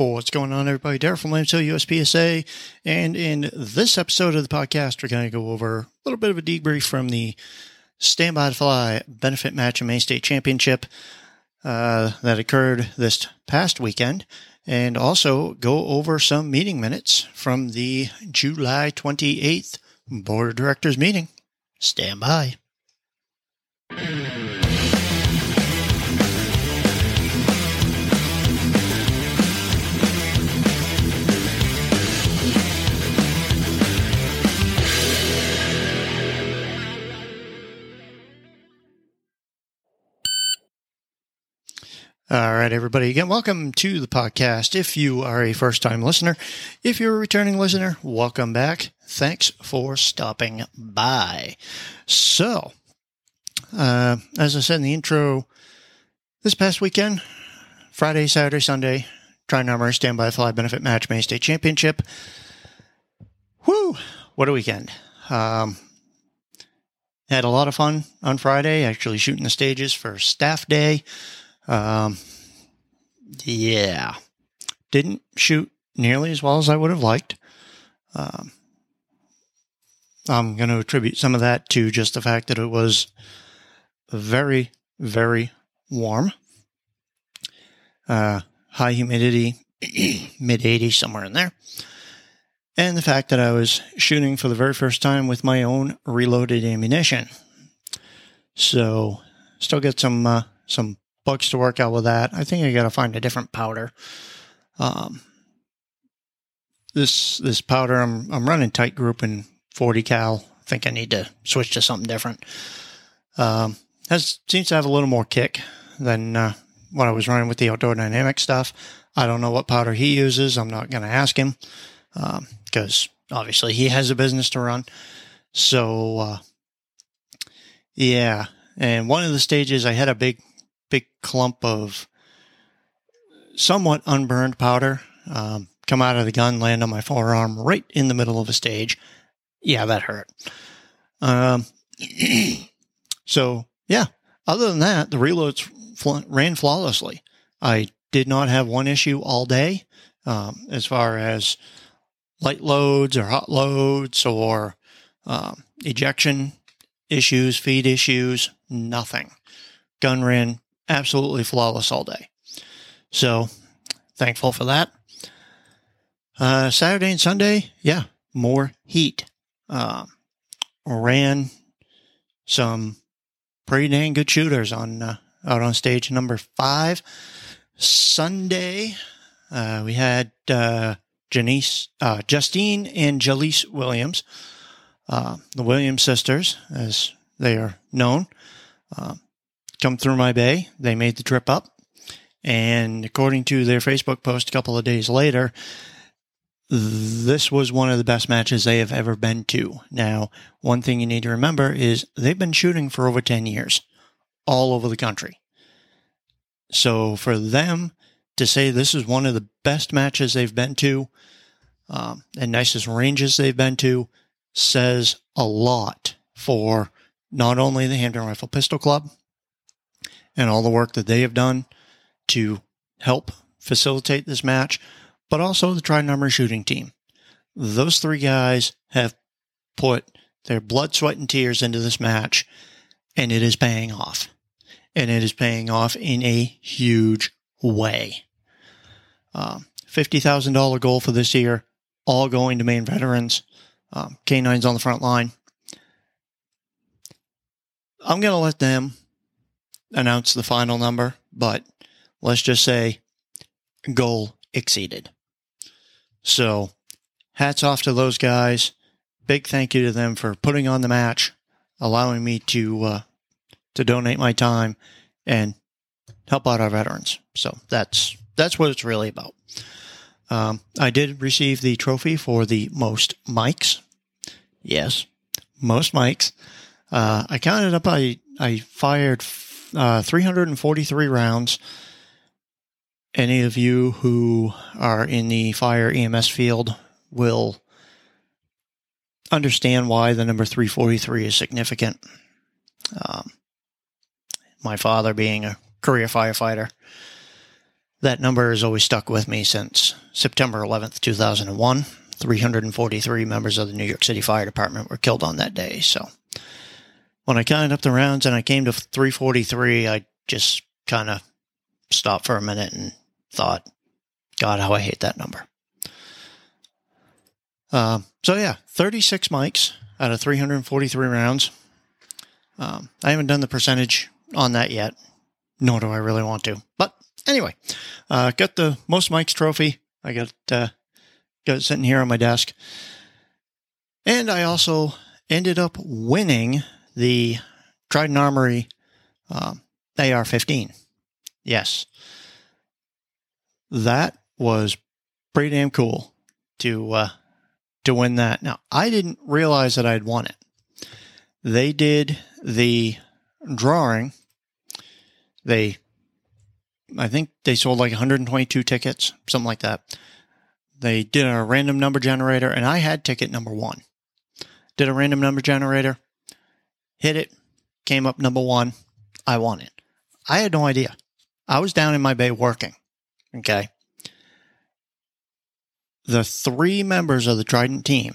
Oh, what's going on, everybody? Daryl from Hill USPSA. And in this episode of the podcast, we're going to go over a little bit of a debrief from the Standby to Fly benefit match and Maine State Championship uh, that occurred this past weekend, and also go over some meeting minutes from the July 28th Board of Directors meeting. Stand by. All right, everybody. Again, welcome to the podcast. If you are a first time listener, if you're a returning listener, welcome back. Thanks for stopping by. So, uh, as I said in the intro, this past weekend, Friday, Saturday, Sunday, Trident Armory Standby Fly Benefit Match Maine State Championship. Whoo! What a weekend. Um, had a lot of fun on Friday, actually shooting the stages for staff day. Um, yeah, didn't shoot nearly as well as I would have liked. Um, I'm going to attribute some of that to just the fact that it was very, very warm. Uh, high humidity, mid 80s, somewhere in there. And the fact that I was shooting for the very first time with my own reloaded ammunition. So, still get some uh, some bugs to work out with that. I think I got to find a different powder. Um, this this powder I'm I'm running Titegroup in 40 cal. I think I need to switch to something different. Um, has seems to have a little more kick than uh, what I was running with the outdoor dynamic stuff. I don't know what powder he uses. I'm not going to ask him because um, obviously he has a business to run. So uh, yeah, and one of the stages I had a big big clump of somewhat unburned powder um, come out of the gun, land on my forearm right in the middle of a stage. Yeah, that hurt. Um, so, yeah, other than that, the reloads fl- ran flawlessly. I did not have one issue all day um, as far as light loads or hot loads or um, ejection issues, feed issues, nothing. Gun ran absolutely flawless all day. So thankful for that. Uh, Saturday and Sunday, yeah, more heat. Uh, ran some pretty dang good shooters on uh, out on stage number five. Sunday, uh, we had uh, Janice, uh, Justine and Jalise Williams, the Williams sisters, as they are known. Come through my bay. They made the trip up. And according to their Facebook post a couple of days later, this was one of the best matches they have ever been to. Now, one thing you need to remember is they've been shooting for over 10 years all over the country. So for them to say this is one of the best matches they've been to um, and nicest ranges they've been to says a lot for not only the Hampton Rifle Pistol Club, and all the work that they have done to help facilitate this match, but also the Trident Armory shooting team. Those three guys have put their blood, sweat, and tears into this match, and it is paying off. And it is paying off in a huge way. Um, $50,000 goal for this year, all going to Maine veterans, um, K9s on the front line. I'm going to let them announce the final number, but let's just say goal exceeded. So, hats off to those guys. Big thank you to them for putting on the match, allowing me to uh, to donate my time and help out our veterans. So that's that's what it's really about. Um, I did receive the trophy for the most mics. Yes, most mics. Uh, I counted up. I I fired uh, 343 rounds. Any of you who are in the fire EMS field will understand why the number 343 is significant. Um, my father being a career firefighter, That number has always stuck with me since September 11th, 2001. 343 members of the New York City Fire Department were killed on that day. So when I counted up the rounds and I came to 343, I just kind of stopped for a minute and thought, God, how I hate that number. Uh, so yeah, 36 mics out of 343 rounds. Um, I haven't done the percentage on that yet, nor do I really want to. But anyway, uh, got the most mics trophy. I got uh, got it sitting here on my desk, and I also ended up winning the Trident Armory um, AR-15. Yes, that was pretty damn cool to uh, to win that. Now I didn't realize that I'd won it. They did the drawing. They, I think they sold like 122 tickets, something like that. They did a random number generator, and I had ticket number one. Did a random number generator, hit it, came up number one. I won it. I had no idea. I was down in my bay working. Okay. The three members of the Trident team,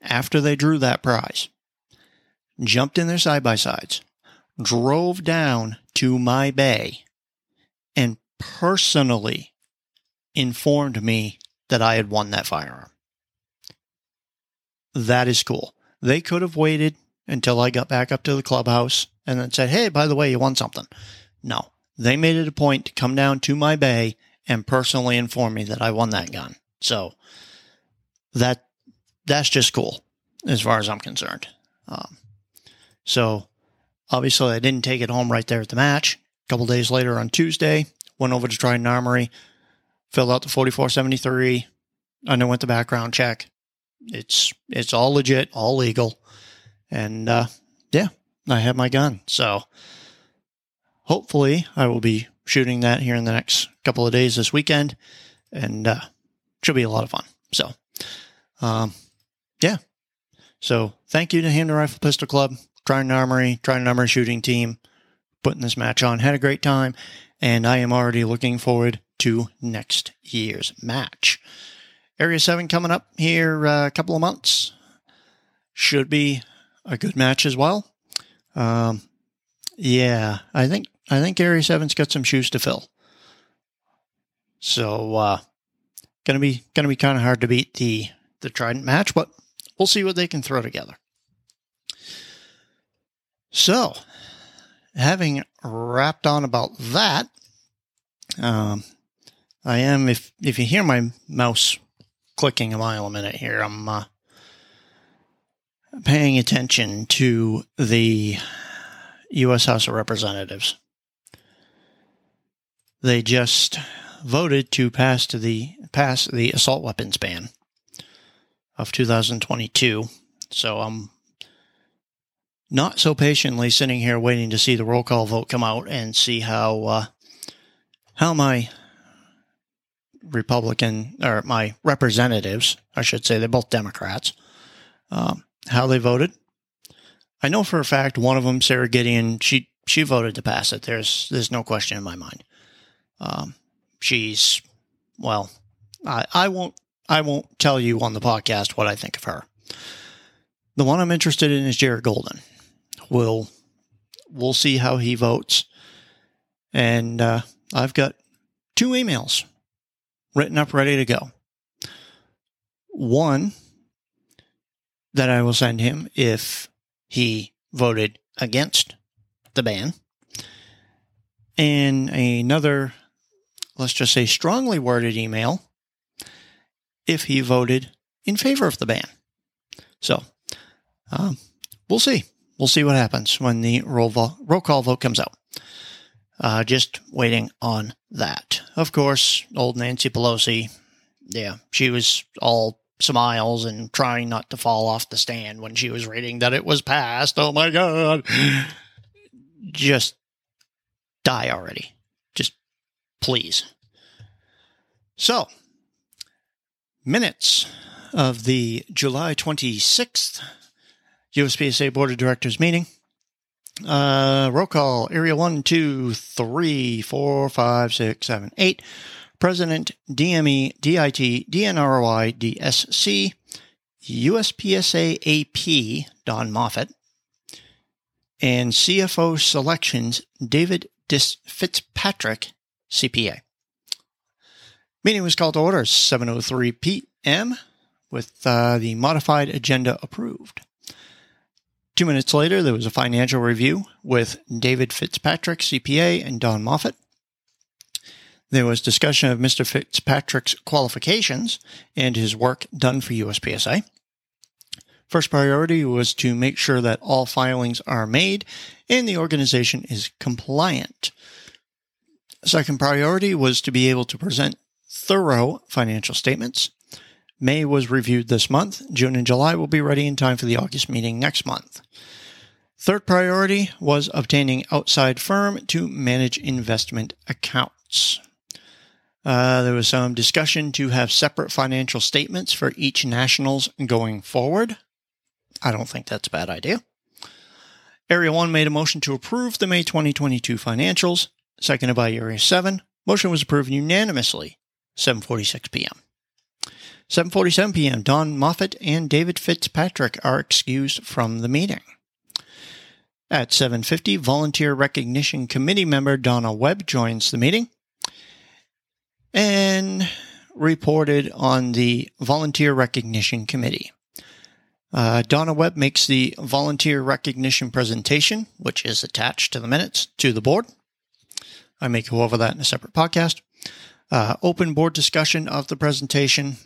after they drew that prize, jumped in their side by sides, drove down to my bay, and personally informed me that I had won that firearm. That is cool. They could have waited until I got back up to the clubhouse and then said, Hey, by the way, you won something. No, they made it a point to come down to my bay and personally inform me that I won that gun. So that that's just cool as far as I'm concerned. Um, so obviously, I didn't take it home right there at the match. A couple days later on Tuesday, went over to Trident Armory, filled out the 4473, underwent the background check. It's it's all legit, all legal, and uh, yeah, I have my gun. So hopefully, I will be shooting that here in the next couple of days this weekend, and uh, should be a lot of fun. So, um, yeah. So thank you to Hampton Rifle Pistol Club Trident Armory, Trident Armory shooting team, putting this match on. Had a great time, and I am already looking forward to next year's match. Area 7 coming up here uh, a couple of months. Should be a good match as well. Um, yeah, I think I think Area 7's got some shoes to fill. So uh gonna be gonna be kind of hard to beat the the Trident match, but we'll see what they can throw together. So, having wrapped on about that, um, I am if if you hear my mouse clicking a mile a minute here, I'm uh, paying attention to the U.S. House of Representatives. They just voted to pass to the pass the assault weapons ban of 2022. So I'm not so patiently sitting here waiting to see the roll call vote come out and see how uh, how my Republican or my representatives, I should say, they're both Democrats, um, how they voted. I know for a fact one of them, Sara Gideon, she she voted to pass it. There's there's no question in my mind. Um, she's well, I, I won't I won't tell you on the podcast what I think of her. The one I'm interested in is Jared Golden we'll we'll see how he votes. And uh, I've got two emails written up, ready to go. One that I will send him if he voted against the ban, and another, let's just say, strongly worded email if he voted in favor of the ban. So, um, we'll see we'll see what happens when the roll, vo- roll call vote comes out. Uh, just waiting on that. Of course, old Nancy Pelosi, yeah, she was all smiles and trying not to fall off the stand when she was reading that it was passed. Oh my God. Just die already. Just please. So, minutes of the July 26th USPSA Board of Directors meeting. Uh, roll call. Area one, two, three, four, five, six, seven, eight. President, DME, DIT, DNROI, DSC, USPSA AP, Don Moffat, and CFO Selections, David Dis- Fitzpatrick, CPA. Meeting was called to order 7.03 p.m. with uh, the modified agenda approved. Two minutes later, there was a financial review with David Fitzpatrick, CPA, and Don Moffat. There was discussion of Mr. Fitzpatrick's qualifications and his work done for USPSA. First priority was to make sure that all filings are made and the organization is compliant. Second priority was to be able to present thorough financial statements. May was reviewed this month. June and July will be ready in time for the August meeting next month. Third priority was obtaining outside firm to manage investment accounts. Uh, there was some discussion to have separate financial statements for each nationals going forward. I don't think that's a bad idea. Area 1 made a motion to approve the May 2022 financials, seconded by Area 7. Motion was approved unanimously, 7:46 p.m. 7:47 p.m. Don Moffat and David Fitzpatrick are excused from the meeting. At 7:50, Volunteer Recognition Committee member Donna Webb joins the meeting and reported on the Volunteer Recognition Committee. Uh, Donna Webb makes the volunteer recognition presentation, which is attached to the minutes to the board. I may go over that in a separate podcast. Uh, open board discussion of the presentation.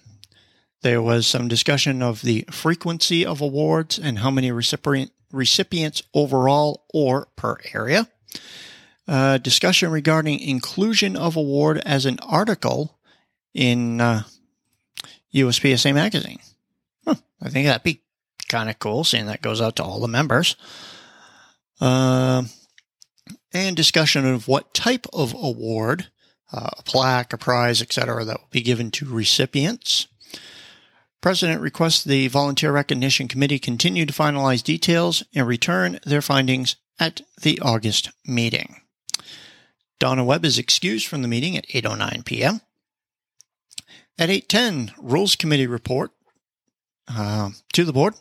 There was some discussion of the frequency of awards and how many recipient, recipients overall or per area. Uh, discussion regarding inclusion of award as an article in uh, USPSA magazine. Huh, I think that'd be kind of cool, seeing that goes out to all the members. Uh, and discussion of what type of award, uh, a plaque, a prize, etc., that will be given to recipients. President requests the Volunteer Recognition Committee continue to finalize details and return their findings at the August meeting. Donna Webb is excused from the meeting at 8:09 p.m. At 8:10, Rules Committee report uh, to the board.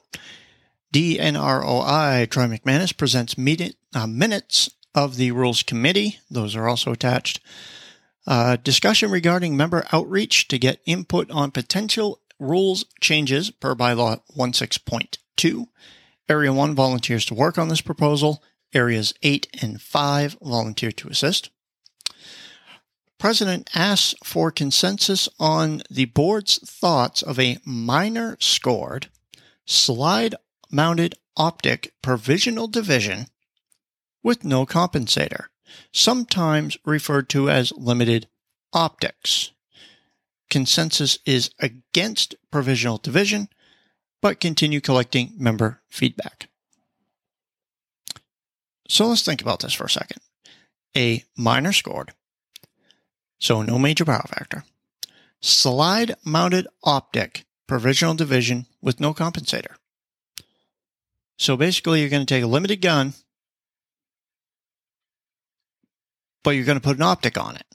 DNROI Troy McManus presents uh, minutes of the Rules Committee. Those are also attached. Uh, discussion regarding member outreach to get input on potential rules changes per bylaw 16.2. Area 1 volunteers to work on this proposal. Areas 8 and 5 volunteer to assist. President asks for consensus on the board's thoughts of a minor scored slide mounted optic provisional division with no compensator, sometimes referred to as limited optics. Consensus is against provisional division, but continue collecting member feedback. So let's think about this for a second. A minor scored so no major power factor. Slide mounted optic, provisional division with no compensator. So basically, you're going to take a limited gun, but you're going to put an optic on it.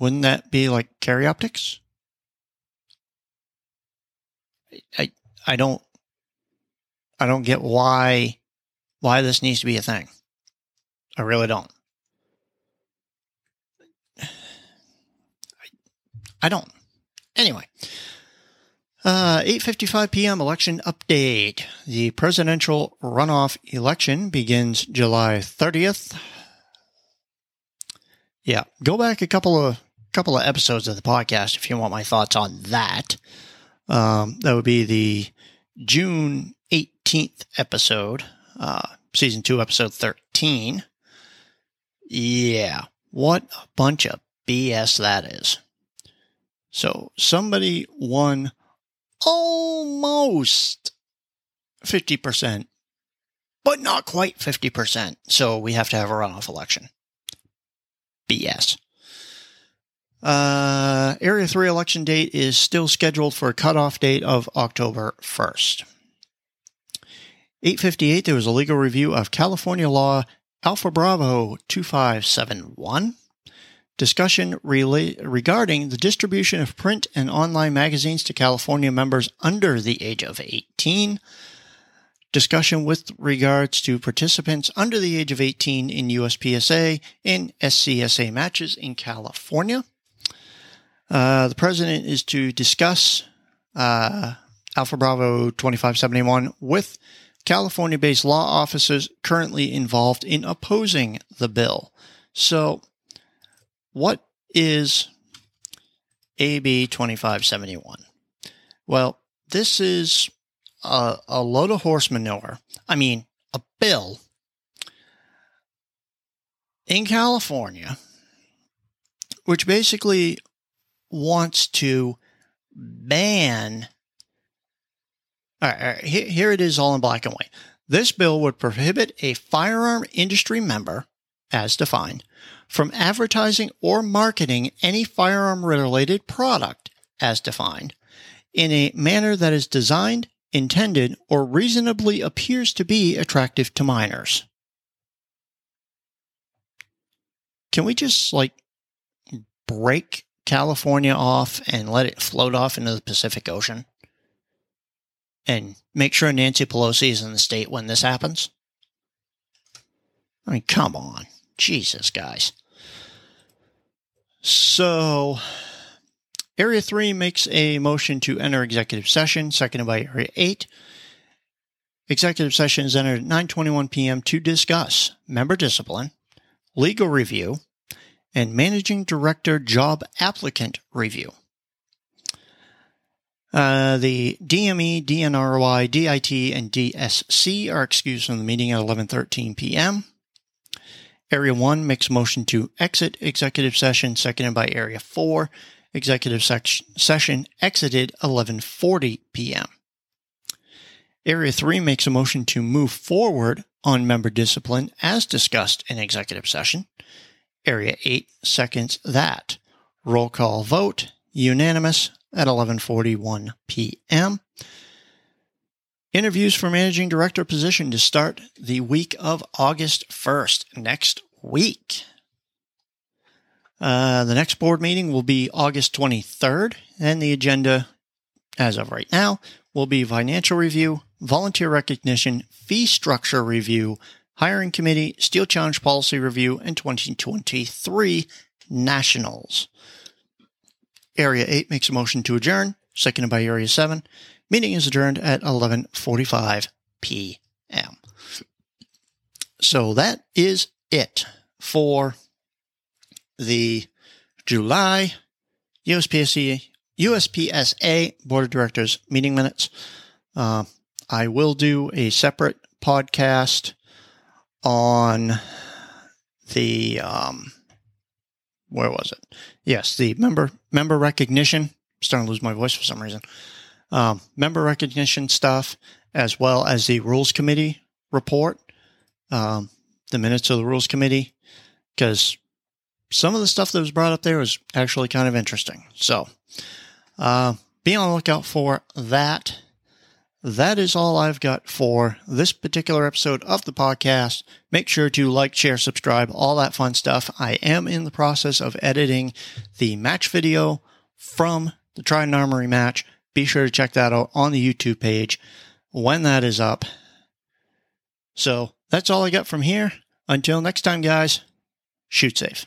Wouldn't that be like carry optics? I I don't I don't get why why this needs to be a thing. I really don't. I don't. Anyway, uh, 8:55 p.m. election update. The presidential runoff election begins July 30th. Yeah, go back a couple of couple of episodes of the podcast if you want my thoughts on that. Um, that would be the June 18th episode, uh, season two, episode 13. Yeah, what a bunch of BS that is. So somebody won almost 50%, but not quite 50%. So we have to have a runoff election. BS. Uh, Area 3 election date is still scheduled for a cutoff date of October 1st. 858, there was a legal review of California law Alpha Bravo 2571. Discussion rela- regarding the distribution of print and online magazines to California members under the age of 18. Discussion with regards to participants under the age of 18 in USPSA and SCSA matches in California. Uh, the president is to discuss uh, Alpha Bravo 2571 with California based law officers currently involved in opposing the bill. So, what is AB 2571? Well, this is a, a load of horse manure. I mean, a bill in California, which basically wants to ban all right, all right, here it is all in black and white. This bill would prohibit a firearm industry member, as defined, from advertising or marketing any firearm related product, as defined, in a manner that is designed, intended, or reasonably appears to be attractive to minors. Can we just like break California off and let it float off into the Pacific Ocean? and make sure Nancy Pelosi is in the state when this happens? I mean, come on. Jesus, guys. So, Area 3 makes a motion to enter executive session, seconded by Area 8. Executive session is entered at 9:21 p.m. to discuss member discipline, legal review, and managing director job applicant review. Uh, the DME, DNROI, DIT, and DSC are excused from the meeting at 11:13 p.m. Area 1 makes motion to exit executive session, seconded by Area 4. Executive session exited 11:40 p.m. Area 3 makes a motion to move forward on member discipline as discussed in executive session. Area 8 seconds that. Roll call vote unanimous at 11:41 p.m. Interviews for managing director position to start the week of August 1st, next week. Uh, the next board meeting will be August 23rd, and the agenda, as of right now, will be financial review, volunteer recognition, fee structure review, hiring committee, steel challenge policy review, and 2023 nationals. Area 8 makes a motion to adjourn, seconded by Area 7. Meeting is adjourned at 11:45 p.m. So that is it for the July USPSA USPSA Board of Directors meeting minutes. Uh, I will do a separate podcast on the um, where was it? Yes, the member member recognition. I'm starting to lose my voice for some reason. Um, member recognition stuff, as well as the rules committee report, um, the minutes of the rules committee, because some of the stuff that was brought up there was actually kind of interesting. So, uh, be on the lookout for that that is all I've got for this particular episode of the podcast. Make sure to like, share, subscribe, all that fun stuff. I am in the process of editing the match video from the Trident Armory match. Be sure to check that out on the YouTube page when that is up. So that's all I got from here. Until next time, guys, shoot safe.